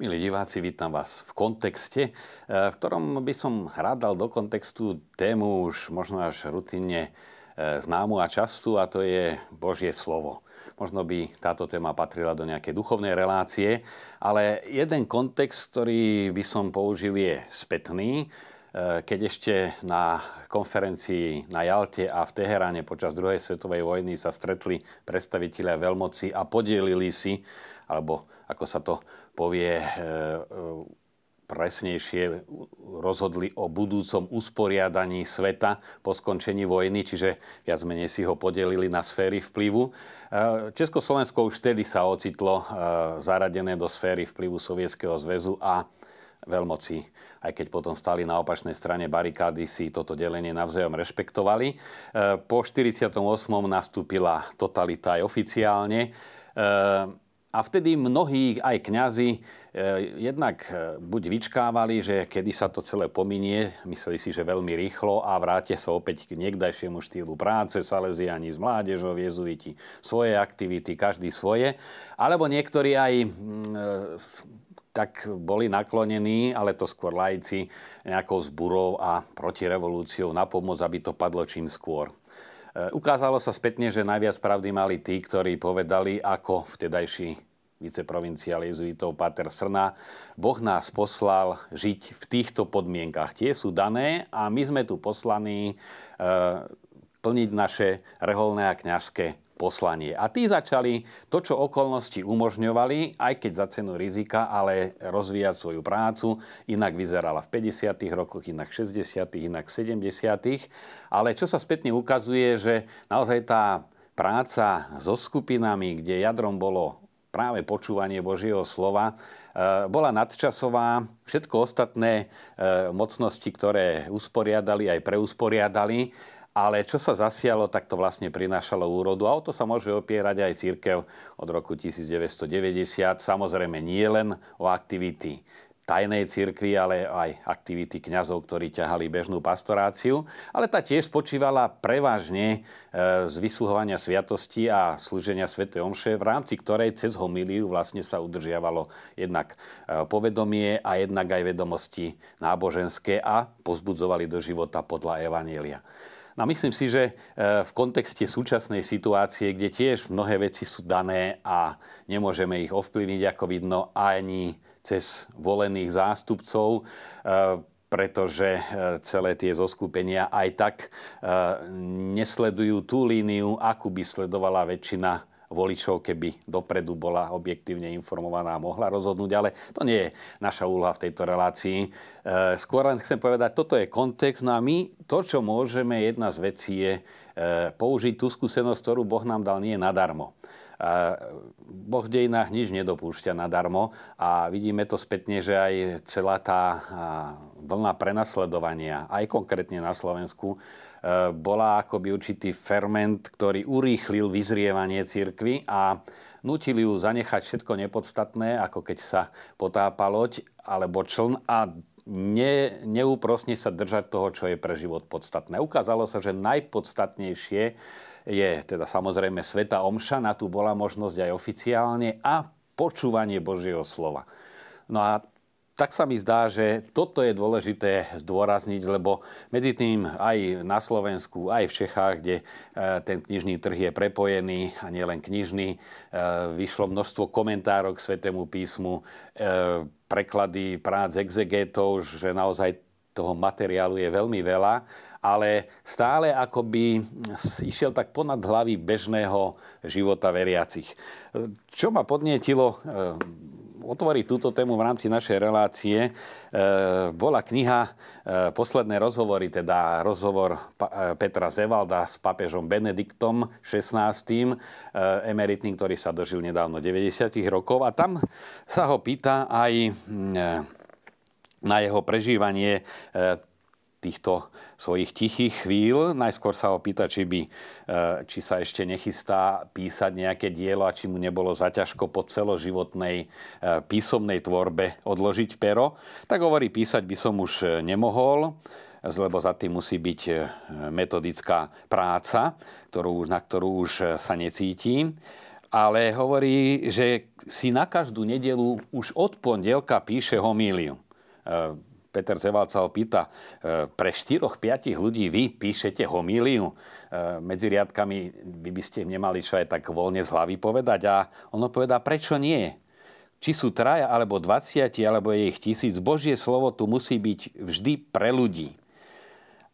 Milí diváci, vítam vás v kontexte, eh, v ktorom by som rád dal do kontextu tému už možno až rutinne eh, známu a častu a to je Božie slovo. Možno by táto téma patrila do nejakej duchovnej relácie, ale jeden kontext, ktorý by som použil je spätný. Eh, keď ešte na konferencii na Jalte a v Teheráne počas druhej svetovej vojny sa stretli predstavitelia veľmoci a podielili si, alebo ako sa to povie e, e, presnejšie rozhodli o budúcom usporiadaní sveta po skončení vojny, čiže viac menej si ho podelili na sféry vplyvu. E, Československo už vtedy sa ocitlo zaradené do sféry vplyvu Sovietskeho zväzu a veľmoci, aj keď potom stali na opačnej strane barikády, si toto delenie navzájom rešpektovali. Po 48. nastúpila totalita aj oficiálne. A vtedy mnohí, aj kňazi, e, jednak e, buď vyčkávali, že kedy sa to celé pominie, mysleli si, že veľmi rýchlo a vrátia sa opäť k niekdajšiemu štýlu práce, Salesiani s mládežou, jezuiti svoje aktivity, každý svoje. Alebo niektorí aj e, tak boli naklonení, ale to skôr lajci, nejakou zburou a protirevolúciou na pomoc, aby to padlo čím skôr. E, ukázalo sa spätne, že najviac pravdy mali tí, ktorí povedali, ako vtedajší viceprovinciál jezuitov Pater Srna, Boh nás poslal žiť v týchto podmienkach. Tie sú dané a my sme tu poslaní e, plniť naše reholné a kňažské poslanie. A tí začali to, čo okolnosti umožňovali, aj keď za cenu rizika, ale rozvíjať svoju prácu. Inak vyzerala v 50. rokoch, inak 60., inak 70. Ale čo sa spätne ukazuje, že naozaj tá práca so skupinami, kde jadrom bolo práve počúvanie Božieho slova, e, bola nadčasová. Všetko ostatné e, mocnosti, ktoré usporiadali, aj preusporiadali ale čo sa zasialo, tak to vlastne prinášalo úrodu. A o to sa môže opierať aj církev od roku 1990. Samozrejme nie len o aktivity tajnej cirkvi, ale aj aktivity kňazov, ktorí ťahali bežnú pastoráciu. Ale tá tiež spočívala prevažne e, z vysluhovania sviatosti a slúženia Sv. Omše, v rámci ktorej cez homíliu vlastne sa udržiavalo jednak e, povedomie a jednak aj vedomosti náboženské a pozbudzovali do života podľa Evanielia. No myslím si, že e, v kontexte súčasnej situácie, kde tiež mnohé veci sú dané a nemôžeme ich ovplyvniť, ako vidno, ani cez volených zástupcov, e, pretože e, celé tie zoskupenia aj tak nesledujú tú líniu, akú by sledovala väčšina voličov, keby dopredu bola objektívne informovaná a mohla rozhodnúť, ale to nie je naša úloha v tejto relácii. E, skôr len chcem povedať, toto je kontext, no a my to, čo môžeme, jedna z vecí je e, použiť tú skúsenosť, ktorú Boh nám dal nie nadarmo. Boh v dejinách nič nedopúšťa nadarmo a vidíme to spätne, že aj celá tá vlna prenasledovania, aj konkrétne na Slovensku, bola akoby určitý ferment, ktorý urýchlil vyzrievanie cirkvy a nutili ju zanechať všetko nepodstatné, ako keď sa potápa loď alebo čln a ne, neúprosne sa držať toho, čo je pre život podstatné. Ukázalo sa, že najpodstatnejšie je teda samozrejme Sveta Omša, na tu bola možnosť aj oficiálne a počúvanie Božieho slova. No a tak sa mi zdá, že toto je dôležité zdôrazniť, lebo medzi tým aj na Slovensku, aj v Čechách, kde e, ten knižný trh je prepojený a nielen knižný, e, vyšlo množstvo komentárov k Svetému písmu, e, preklady prác exegetov, že naozaj toho materiálu je veľmi veľa ale stále akoby išiel tak ponad hlavy bežného života veriacich. Čo ma podnietilo otvoriť túto tému v rámci našej relácie, eh, bola kniha eh, Posledné rozhovory, teda rozhovor Petra Zevalda s papežom Benediktom XVI, emeritným, ktorý sa dožil nedávno 90 rokov. A tam sa ho pýta aj mm, na jeho prežívanie týchto svojich tichých chvíľ. Najskôr sa ho pýta, či, by, e, či sa ešte nechystá písať nejaké dielo a či mu nebolo zaťažko po celoživotnej e, písomnej tvorbe odložiť pero. Tak hovorí, písať by som už e, nemohol, lebo za tým musí byť metodická práca, ktorú, na ktorú už sa necíti. ale hovorí, že si na každú nedelu už od pondelka píše homíliu. Peter Zeval sa ho pýta, pre 4-5 ľudí vy píšete homíliu? Medzi riadkami vy by ste nemali čo aj tak voľne z hlavy povedať a on povedá, prečo nie? či sú traja, alebo dvaciati, alebo je ich tisíc, Božie slovo tu musí byť vždy pre ľudí.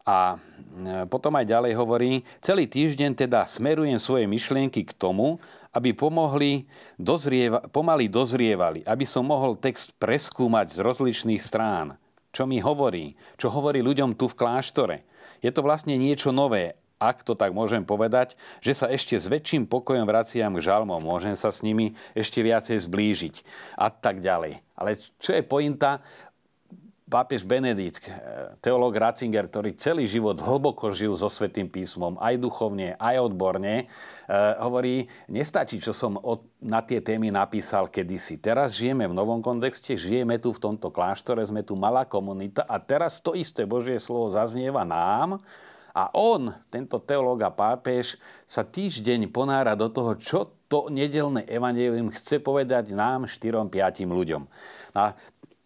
A e, potom aj ďalej hovorí, celý týždeň teda smerujem svoje myšlienky k tomu, aby pomohli dozrieva, pomaly dozrievali, aby som mohol text preskúmať z rozličných strán. Čo mi hovorí, čo hovorí ľuďom tu v kláštore. Je to vlastne niečo nové, ak to tak môžem povedať, že sa ešte s väčším pokojom vraciam k žalmom, môžem sa s nimi ešte viacej zblížiť a tak ďalej. Ale čo je pointa? Pápež Benedikt, eh, teológ Ratzinger, ktorý celý život hlboko žil so Svetým písmom, aj duchovne, aj odborne, eh, hovorí, nestačí, čo som na tie témy napísal kedysi. Teraz žijeme v novom kontexte, žijeme tu v tomto kláštore, sme tu malá komunita a teraz to isté Božie slovo zaznieva nám, a on, tento teológ a pápež, sa týždeň ponára do toho, čo to nedelné evanelium chce povedať nám, štyrom, piatim ľuďom. A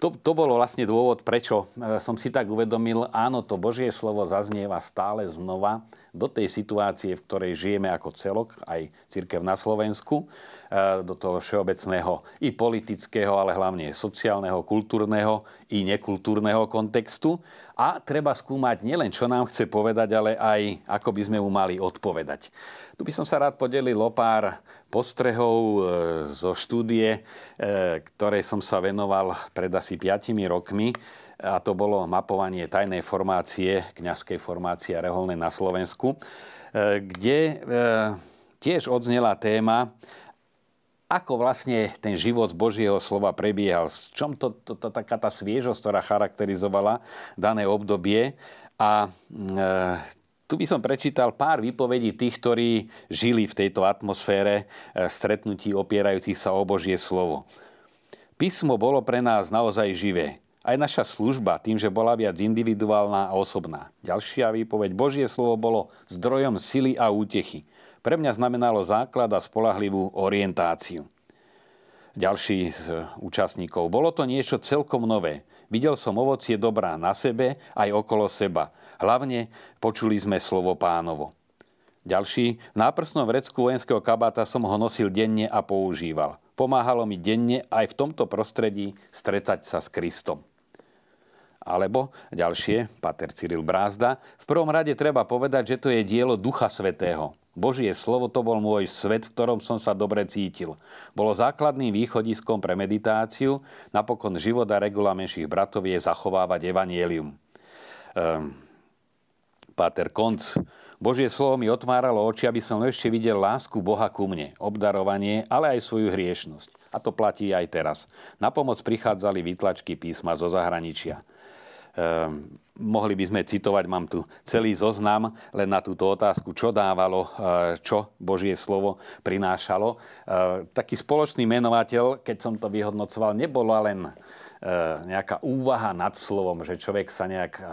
to, to bolo vlastne dôvod, prečo e, som si tak uvedomil, áno, to Božie slovo zaznieva stále znova do tej situácie, v ktorej žijeme ako celok, aj církev na Slovensku, e, do toho všeobecného i politického, ale hlavne sociálneho, kultúrneho i nekultúrneho kontextu. A treba skúmať nielen, čo nám chce povedať, ale aj ako by sme mu mali odpovedať. Tu by som sa rád podelil o pár postrehov e, zo štúdie, e, ktorej som sa venoval pred asi 5 rokmi a to bolo mapovanie tajnej formácie, kňazskej formácie reholnej na Slovensku, e, kde e, tiež odznela téma, ako vlastne ten život z Božieho slova prebiehal, v čom to, to, to taká tá sviežosť, ktorá charakterizovala dané obdobie. A e, tu by som prečítal pár výpovedí tých, ktorí žili v tejto atmosfére e, stretnutí opierajúcich sa o Božie slovo. Písmo bolo pre nás naozaj živé. Aj naša služba, tým, že bola viac individuálna a osobná. Ďalšia výpoveď, Božie slovo bolo zdrojom sily a útechy. Pre mňa znamenalo základ a spolahlivú orientáciu. Ďalší z účastníkov. Bolo to niečo celkom nové. Videl som ovocie dobrá na sebe aj okolo seba. Hlavne počuli sme slovo pánovo. Ďalší. V náprsnom vrecku vojenského kabáta som ho nosil denne a používal. Pomáhalo mi denne aj v tomto prostredí stretať sa s Kristom. Alebo ďalšie, Pater Cyril Brázda, v prvom rade treba povedať, že to je dielo Ducha Svetého. Božie slovo to bol môj svet, v ktorom som sa dobre cítil. Bolo základným východiskom pre meditáciu, napokon život a regula menších bratov je zachovávať evanielium. Um, Páter Konc, Božie slovo mi otváralo oči, aby som lepšie videl lásku Boha ku mne, obdarovanie, ale aj svoju hriešnosť. A to platí aj teraz. Na pomoc prichádzali výtlačky písma zo zahraničia. Ehm, mohli by sme citovať, mám tu celý zoznam len na túto otázku, čo dávalo, eh, čo Božie slovo prinášalo. Eh, taký spoločný menovateľ, keď som to vyhodnocoval, nebolo len eh, nejaká úvaha nad slovom, že človek sa nejak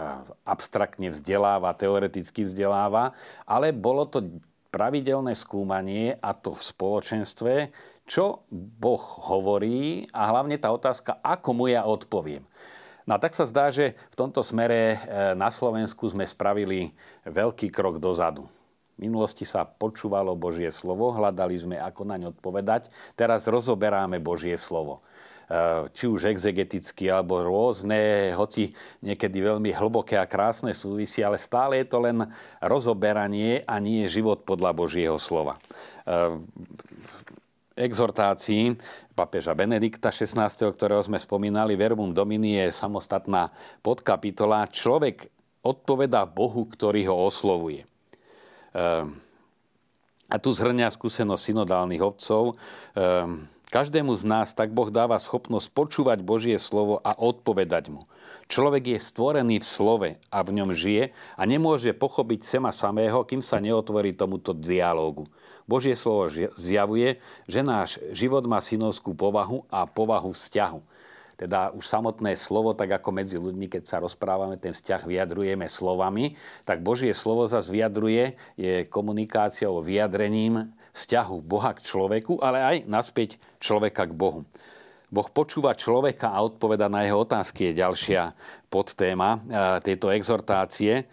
abstraktne vzdeláva, teoreticky vzdeláva, ale bolo to pravidelné skúmanie a to v spoločenstve, čo Boh hovorí a hlavne tá otázka, ako mu ja odpoviem. No a tak sa zdá, že v tomto smere e, na Slovensku sme spravili veľký krok dozadu. V minulosti sa počúvalo Božie slovo, hľadali sme, ako naň odpovedať. Teraz rozoberáme Božie slovo e, či už exegeticky, alebo rôzne, hoci niekedy veľmi hlboké a krásne súvisí, ale stále je to len rozoberanie a nie život podľa Božieho slova. E, exhortácii papeža Benedikta XVI, ktorého sme spomínali, Verbum Domini je samostatná podkapitola. Človek odpovedá Bohu, ktorý ho oslovuje. Ehm, a tu zhrňa skúsenosť synodálnych obcov. Ehm, každému z nás tak Boh dáva schopnosť počúvať Božie slovo a odpovedať mu. Človek je stvorený v slove a v ňom žije a nemôže pochopiť sema samého, kým sa neotvorí tomuto dialógu. Božie slovo zjavuje, že náš život má synovskú povahu a povahu vzťahu. Teda už samotné slovo, tak ako medzi ľuďmi, keď sa rozprávame, ten vzťah vyjadrujeme slovami, tak Božie slovo zase vyjadruje, je komunikáciou, vyjadrením vzťahu Boha k človeku, ale aj naspäť človeka k Bohu. Boh počúva človeka a odpoveda na jeho otázky je ďalšia podtéma tejto exhortácie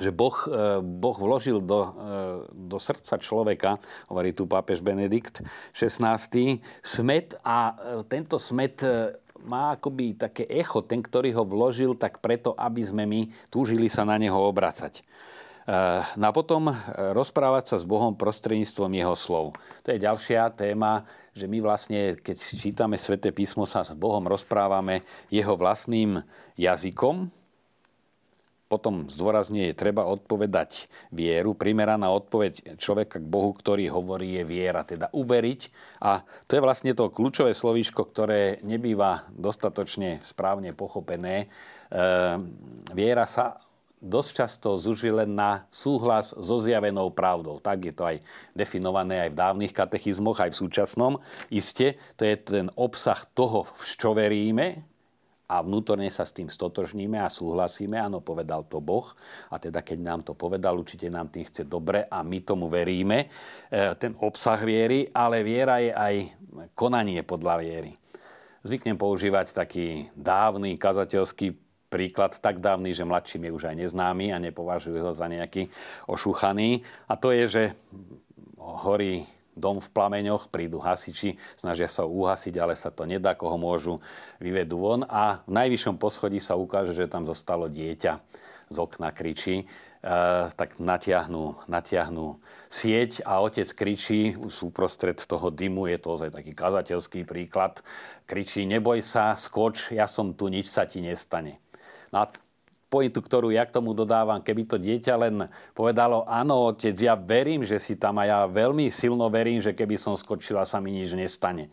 že boh, boh vložil do, do srdca človeka, hovorí tu pápež Benedikt XVI, smet a tento smet má akoby také echo, ten, ktorý ho vložil, tak preto, aby sme my túžili sa na neho obracať. No a potom rozprávať sa s Bohom prostredníctvom jeho slov. To je ďalšia téma, že my vlastne, keď čítame sväté písmo, sa s Bohom rozprávame jeho vlastným jazykom, potom zdôrazne je treba odpovedať vieru. Primeraná odpoveď človeka k Bohu, ktorý hovorí, je viera, teda uveriť. A to je vlastne to kľúčové slovíčko, ktoré nebýva dostatočne správne pochopené. E, viera sa dosť často zuží len na súhlas so zjavenou pravdou. Tak je to aj definované aj v dávnych katechizmoch, aj v súčasnom. Isté, to je ten obsah toho, v čo veríme, a vnútorne sa s tým stotožníme a súhlasíme, áno, povedal to Boh a teda keď nám to povedal, určite nám tým chce dobre a my tomu veríme, e, ten obsah viery, ale viera je aj konanie podľa viery. Zvyknem používať taký dávny kazateľský príklad, tak dávny, že mladším je už aj neznámy a nepovažujú ho za nejaký ošúchaný. A to je, že horí dom v plameňoch, prídu hasiči, snažia sa uhasiť, ale sa to nedá, koho môžu vyvedú von a v najvyššom poschodí sa ukáže, že tam zostalo dieťa z okna kričí, e, tak natiahnu, natiahnu sieť a otec kričí súprostred toho dymu, je to ozaj taký kazateľský príklad, kričí, neboj sa, skoč, ja som tu, nič sa ti nestane. No a pointu, ktorú ja k tomu dodávam, keby to dieťa len povedalo, áno, otec, ja verím, že si tam a ja veľmi silno verím, že keby som skočila, sa mi nič nestane.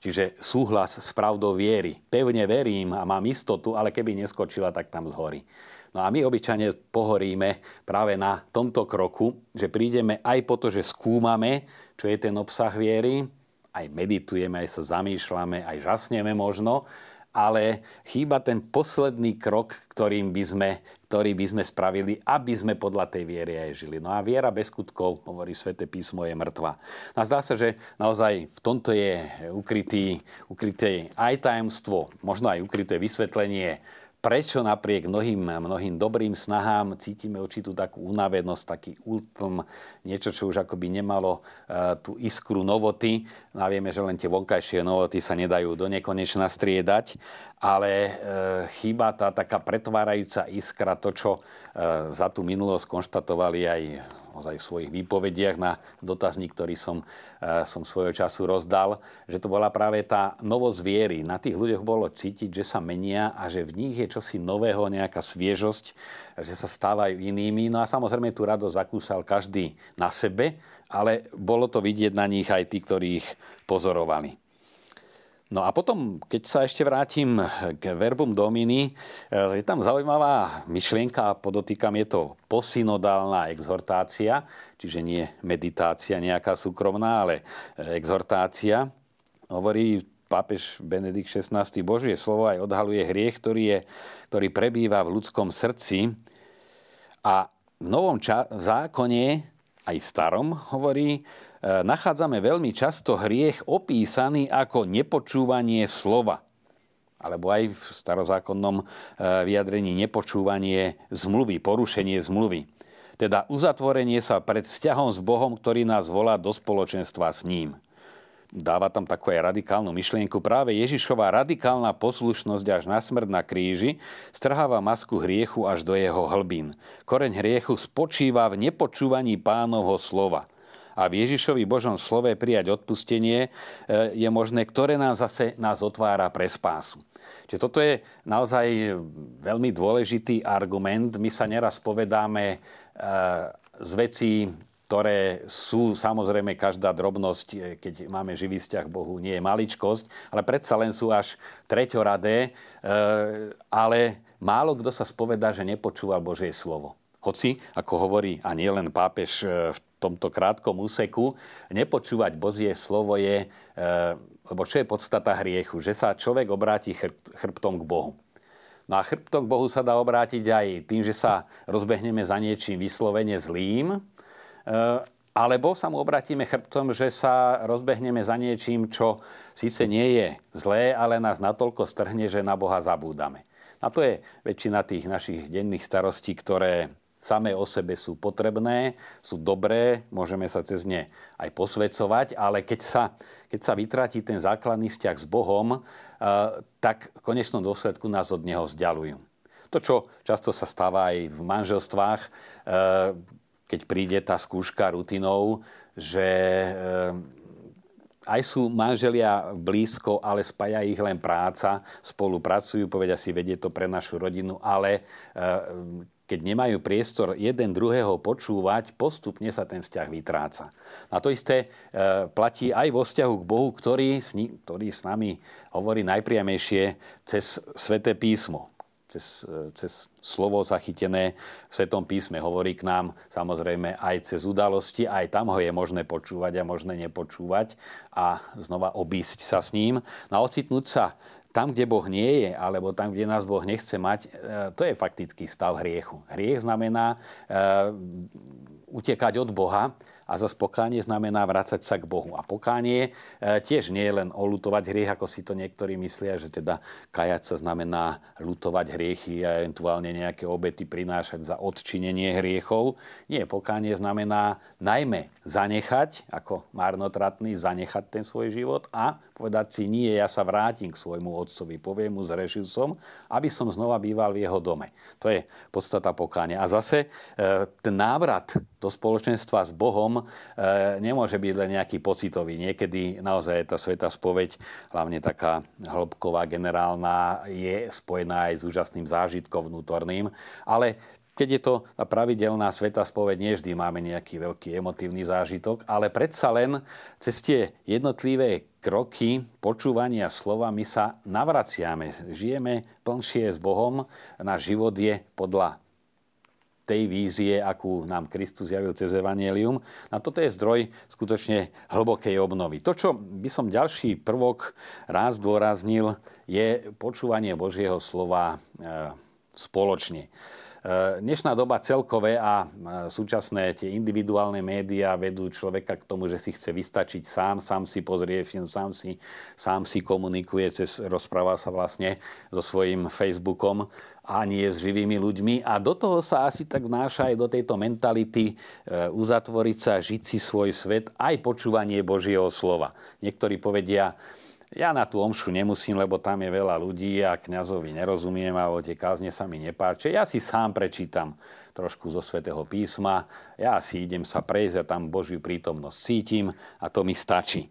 Čiže súhlas s pravdou viery. Pevne verím a mám istotu, ale keby neskočila, tak tam zhorí. No a my obyčajne pohoríme práve na tomto kroku, že prídeme aj po to, že skúmame, čo je ten obsah viery, aj meditujeme, aj sa zamýšľame, aj žasneme možno, ale chýba ten posledný krok, ktorým by sme, ktorý by sme spravili, aby sme podľa tej viery aj žili. No a viera bez skutkov, hovorí sväté písmo, je mŕtva. No a zdá sa, že naozaj v tomto je ukrytý, ukryté aj tajemstvo, možno aj ukryté vysvetlenie prečo napriek mnohým, mnohým dobrým snahám cítime určitú takú unavenosť, taký útlm, niečo, čo už akoby nemalo uh, tú iskru novoty. No a vieme, že len tie vonkajšie novoty sa nedajú do nekonečna striedať, ale uh, chýba tá taká pretvárajúca iskra, to, čo uh, za tú minulosť konštatovali aj ozaj v svojich výpovediach na dotazník, ktorý som, e, som svojho času rozdal, že to bola práve tá novosť viery. Na tých ľuďoch bolo cítiť, že sa menia a že v nich je čosi nového, nejaká sviežosť, že sa stávajú inými. No a samozrejme tú radosť zakúsal každý na sebe, ale bolo to vidieť na nich aj tí, ktorí ich pozorovali. No a potom, keď sa ešte vrátim k verbum domini, eh, je tam zaujímavá myšlienka, podotýkam, je to posynodálna exhortácia, čiže nie meditácia nejaká súkromná, ale eh, exhortácia. Hovorí pápež Benedikt XVI. Božie slovo aj odhaluje hriech, ktorý, je, ktorý prebýva v ľudskom srdci. A v novom ča- zákone, aj starom, hovorí, E, nachádzame veľmi často hriech opísaný ako nepočúvanie slova. Alebo aj v starozákonnom e, vyjadrení nepočúvanie zmluvy, porušenie zmluvy. Teda uzatvorenie sa pred vzťahom s Bohom, ktorý nás volá do spoločenstva s ním. Dáva tam takú aj radikálnu myšlienku. Práve Ježišová radikálna poslušnosť až na smrť na kríži strháva masku hriechu až do jeho hlbín. Koreň hriechu spočíva v nepočúvaní pánovho slova – a v Ježišovi Božom slove prijať odpustenie e, je možné, ktoré nás zase nás otvára pre spásu. Čiže toto je naozaj veľmi dôležitý argument. My sa neraz povedáme e, z vecí, ktoré sú samozrejme každá drobnosť, e, keď máme živý vzťah Bohu, nie je maličkosť, ale predsa len sú až treťoradé, ale málo kto sa spovedá, že nepočúval Božie slovo. Hoci, ako hovorí, a nie len pápež v tomto krátkom úseku, nepočúvať Bozie slovo je, e, lebo čo je podstata hriechu? Že sa človek obráti chrbtom k Bohu. No a chrbtom k Bohu sa dá obrátiť aj tým, že sa rozbehneme za niečím vyslovene zlým, e, Alebo sa mu obratíme chrbtom, že sa rozbehneme za niečím, čo síce nie je zlé, ale nás natoľko strhne, že na Boha zabúdame. A to je väčšina tých našich denných starostí, ktoré samé o sebe sú potrebné, sú dobré, môžeme sa cez ne aj posvedcovať, ale keď sa, keď sa vytratí ten základný vzťah s Bohom, eh, tak v konečnom dôsledku nás od Neho vzdialujú. To, čo často sa stáva aj v manželstvách, eh, keď príde tá skúška rutinou, že eh, aj sú manželia blízko, ale spája ich len práca, spolupracujú, povedia si, vedie to pre našu rodinu, ale keď nemajú priestor jeden druhého počúvať, postupne sa ten vzťah vytráca. A to isté eh, platí aj vo vzťahu k Bohu, ktorý, ktorý s nami hovorí najpriamejšie cez Sveté písmo cez, cez slovo zachytené v Svetom písme hovorí k nám samozrejme aj cez udalosti, aj tam ho je možné počúvať a možné nepočúvať a znova obísť sa s ním. No ocitnúť sa tam, kde Boh nie je, alebo tam, kde nás Boh nechce mať, e, to je faktický stav hriechu. Hriech znamená uh, utekať od Boha a zase pokánie znamená vrácať sa k Bohu. A pokánie e, tiež nie je len olutovať hriech, ako si to niektorí myslia, že teda kajať sa znamená lutovať hriechy a eventuálne nejaké obety prinášať za odčinenie hriechov. Nie, pokánie znamená najmä zanechať, ako marnotratný, zanechať ten svoj život a povedať si, nie, ja sa vrátim k svojmu otcovi, poviem mu, zrešil som, aby som znova býval v jeho dome. To je podstata pokánia. A zase e, ten návrat do spoločenstva s Bohom E, nemôže byť len nejaký pocitový. Niekedy naozaj tá sveta spoveď, hlavne taká hĺbková, generálna, je spojená aj s úžasným zážitkom vnútorným. Ale keď je to pravidelná sveta spoveď, nie vždy máme nejaký veľký emotívny zážitok, ale predsa len cez tie jednotlivé kroky počúvania slova my sa navraciame. Žijeme plnšie s Bohom, náš život je podľa tej vízie, akú nám Kristus javil cez Evangelium. A toto je zdroj skutočne hlbokej obnovy. To, čo by som ďalší prvok raz dôraznil, je počúvanie Božieho slova e, spoločne. Dnešná doba celkové a súčasné tie individuálne médiá vedú človeka k tomu, že si chce vystačiť sám, sám si pozrie film, sám si, sám si komunikuje, cez, rozpráva sa vlastne so svojím Facebookom a nie s živými ľuďmi. A do toho sa asi tak vnáša aj do tejto mentality e, uzatvoriť sa, žiť si svoj svet, aj počúvanie Božieho slova. Niektorí povedia, ja na tú omšu nemusím, lebo tam je veľa ľudí a kňazovi nerozumiem, alebo tie kázne sa mi nepáčia. Ja si sám prečítam trošku zo svätého písma, ja si idem sa prejsť a tam Božiu prítomnosť cítim a to mi stačí.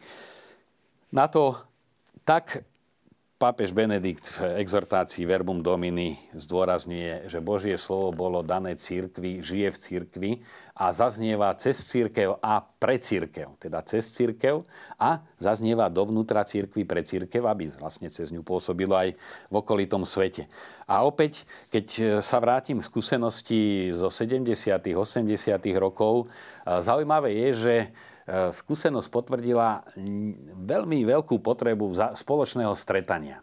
Na to tak Pápež Benedikt v exhortácii Verbum Domini zdôrazňuje, že Božie slovo bolo dané církvi, žije v církvi a zaznieva cez církev a pre církev. Teda cez církev a zaznieva dovnútra církvy pre církev, aby vlastne cez ňu pôsobilo aj v okolitom svete. A opäť, keď sa vrátim k skúsenosti zo 70. 80. rokov, zaujímavé je, že E, skúsenosť potvrdila veľmi veľkú potrebu spoločného stretania.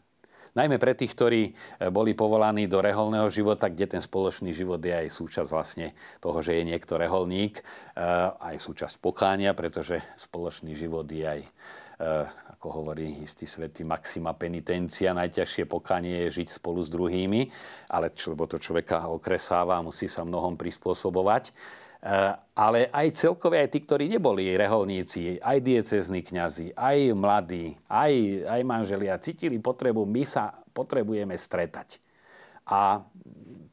Najmä pre tých, ktorí e, boli povolaní do reholného života, kde ten spoločný život je aj súčasť vlastne toho, že je niekto reholník, e, aj súčasť pokánia, pretože spoločný život je aj, ako hovorí istý svetý Maxima penitencia, najťažšie pokánie je žiť spolu s druhými, ale lebo to človeka okresáva, musí sa mnohom prispôsobovať. Eh, ale aj celkové aj tí, ktorí neboli reholníci, aj diecezni kňazi, aj mladí, aj, aj manželia, cítili potrebu, my sa potrebujeme stretať. A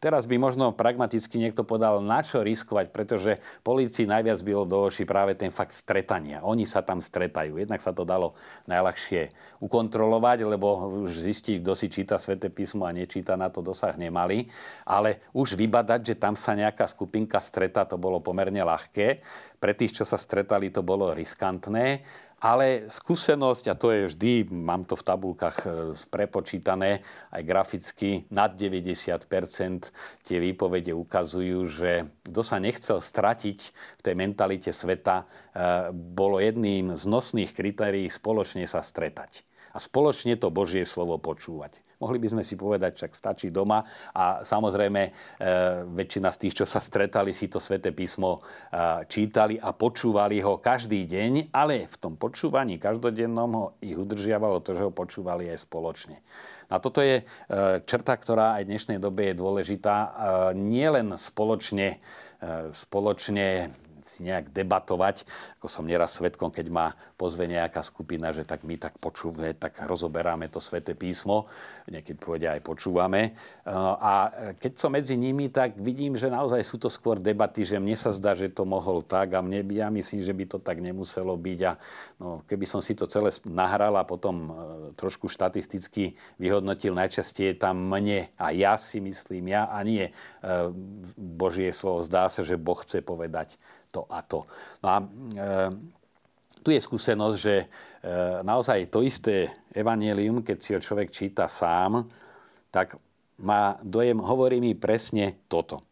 Teraz by možno pragmaticky niekto podal, na čo riskovať, pretože polícii najviac bylo do očí práve ten fakt stretania. Oni sa tam stretajú. Jednak sa to dalo najľahšie ukontrolovať, lebo už zistiť, kto si číta sväté písmo a nečíta, na to dosah nemali. Ale už vybadať, že tam sa nejaká skupinka streta, to bolo pomerne ľahké. Pre tých, čo sa stretali, to bolo riskantné. Ale skúsenosť, a to je vždy, mám to v tabulkách e, prepočítané, aj graficky, nad 90 tie výpovede ukazujú, že kto sa nechcel stratiť v tej mentalite sveta, e, bolo jedným z nosných kritérií spoločne sa stretať. A spoločne to Božie slovo počúvať. Mohli by sme si povedať, čak stačí doma a samozrejme e, väčšina z tých, čo sa stretali, si to sväté písmo e, čítali a počúvali ho každý deň, ale v tom počúvaní každodennom ho ich udržiavalo to, že ho počúvali aj spoločne. A toto je e, črta, ktorá aj v dnešnej dobe je dôležitá. E, nielen spoločne, e, spoločne si nejak debatovať, ako som nieraz svetkom, keď ma pozve nejaká skupina, že tak my tak počúvame, tak rozoberáme to sväté písmo, niekedy povedia aj počúvame. A keď som medzi nimi, tak vidím, že naozaj sú to skôr debaty, že mne sa zdá, že to mohol tak a mne, ja myslím, že by to tak nemuselo byť. A no, keby som si to celé nahral a potom e, trošku štatisticky vyhodnotil, najčastie je tam mne a ja si myslím, ja a nie. E, Božie slovo zdá sa, že Boh chce povedať to a to. No a e, tu je skúsenosť, že e, naozaj to isté evanelium, keď si ho človek číta sám, tak má dojem, hovorí mi presne toto.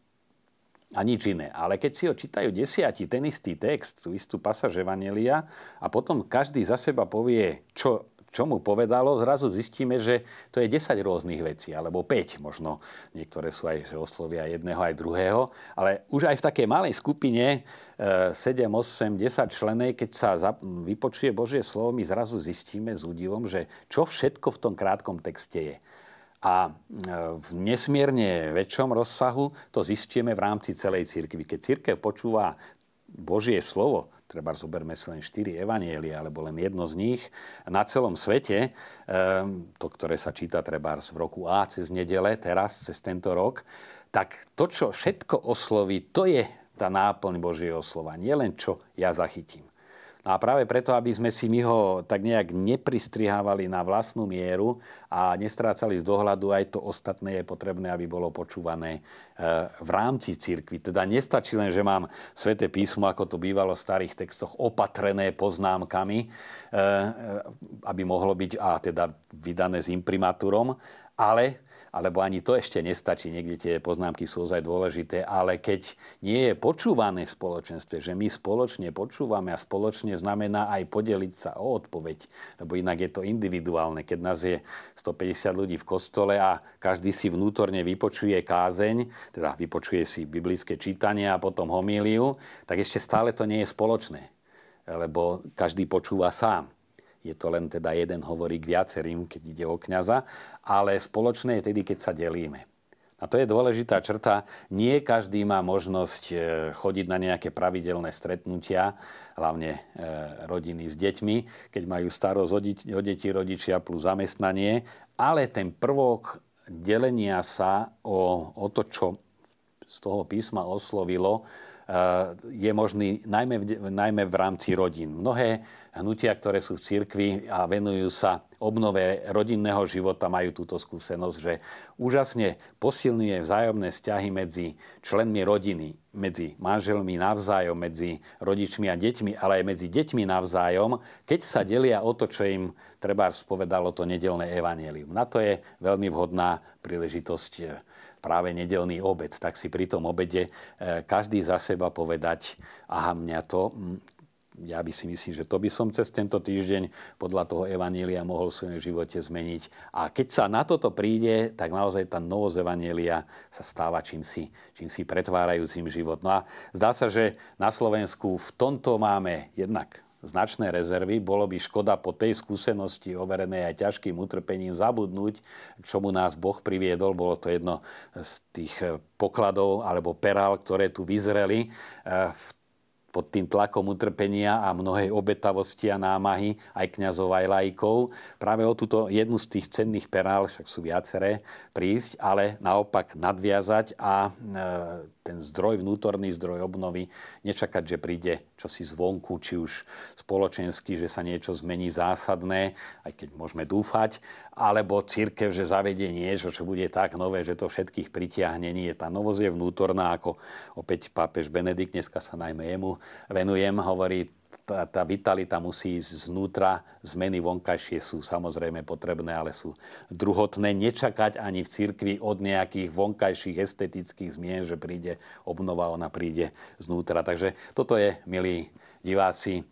A nič iné. Ale keď si ho čítajú desiati, ten istý text, tú istú pasáž Evanelia a potom každý za seba povie, čo čo mu povedalo, zrazu zistíme, že to je 10 rôznych vecí, alebo 5 možno. Niektoré sú aj, že oslovia jedného aj druhého. Ale už aj v takej malej skupine 7, 8, 10 členej, keď sa vypočuje Božie slovo, my zrazu zistíme s údivom, že čo všetko v tom krátkom texte je. A e, v nesmierne väčšom rozsahu to zistíme v rámci celej cirkvi. Keď církev počúva Božie slovo, treba zoberme si len 4 evanielia, alebo len jedno z nich, na celom svete, ehm, to, ktoré sa číta treba v roku A cez nedele, teraz, cez tento rok, tak to, čo všetko osloví, to je tá náplň Božieho slova. Nie len čo ja zachytím. No a práve preto, aby sme si my ho tak nejak nepristrihávali na vlastnú mieru a nestrácali z dohľadu, aj to ostatné je potrebné, aby bolo počúvané e, v rámci cirkvi. Teda nestačí len, že mám sväté písmo, ako to bývalo v starých textoch, opatrené poznámkami, e, e, aby mohlo byť a teda vydané s imprimatúrom, ale alebo ani to ešte nestačí, niekde tie poznámky sú ozaj dôležité, ale keď nie je počúvané v spoločenstve, že my spoločne počúvame a spoločne znamená aj podeliť sa o odpoveď, lebo inak je to individuálne. Keď nás je 150 ľudí v kostole a každý si vnútorne vypočuje kázeň, teda vypočuje si biblické čítanie a potom homíliu, tak ešte stále to nie je spoločné, lebo každý počúva sám. Je to len teda jeden hovorí k viacerým, keď ide o kňaza, ale spoločné je tedy, keď sa delíme. A to je dôležitá črta. Nie každý má možnosť e, chodiť na nejaké pravidelné stretnutia, hlavne e, rodiny s deťmi, keď majú starosť o deti, rodičia plus zamestnanie, ale ten prvok delenia sa o, o to, čo z toho písma oslovilo, je možný najmä v, najmä v rámci rodín. Mnohé hnutia, ktoré sú v cirkvi a venujú sa obnove rodinného života, majú túto skúsenosť, že úžasne posilňuje vzájomné vzťahy medzi členmi rodiny, medzi manželmi navzájom, medzi rodičmi a deťmi, ale aj medzi deťmi navzájom, keď sa delia o to, čo im treba spovedalo to nedelné evanelium. Na to je veľmi vhodná príležitosť práve nedelný obed, tak si pri tom obede e, každý za seba povedať, aha, mňa to, ja by si myslím, že to by som cez tento týždeň podľa toho Evanília mohol v svojom živote zmeniť. A keď sa na toto príde, tak naozaj tá novosť Evanília sa stáva čím si, čím si pretvárajúcim život. No a zdá sa, že na Slovensku v tomto máme jednak značné rezervy. Bolo by škoda po tej skúsenosti overenej aj ťažkým utrpením zabudnúť, k čomu nás Boh priviedol. Bolo to jedno z tých pokladov alebo perál, ktoré tu vyzreli eh, v pod tým tlakom utrpenia a mnohej obetavosti a námahy aj kňazov, aj lajkov. Práve o túto jednu z tých cenných perál, však sú viaceré, prísť, ale naopak nadviazať a e, ten zdroj, vnútorný zdroj obnovy, nečakať, že príde čosi zvonku, či už spoločensky, že sa niečo zmení zásadné, aj keď môžeme dúfať, alebo církev, že zavedie niečo, čo bude tak nové, že to všetkých pritiahne. Nie, tá novosť je vnútorná, ako opäť pápež Benedikt, dneska sa najmä jemu venujem, hovorí, tá, tá vitalita musí ísť znútra, zmeny vonkajšie sú samozrejme potrebné, ale sú druhotné. Nečakať ani v cirkvi od nejakých vonkajších estetických zmien, že príde obnova, ona príde znútra. Takže toto je, milí diváci,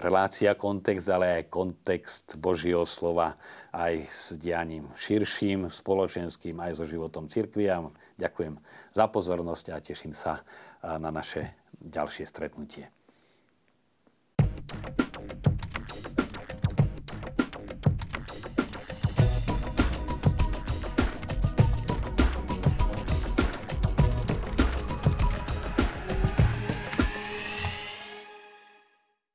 relácia, kontext, ale aj kontext Božieho slova aj s dianím širším, spoločenským, aj so životom cirkvi. ďakujem za pozornosť a teším sa na naše ďalšie stretnutie. Thank you.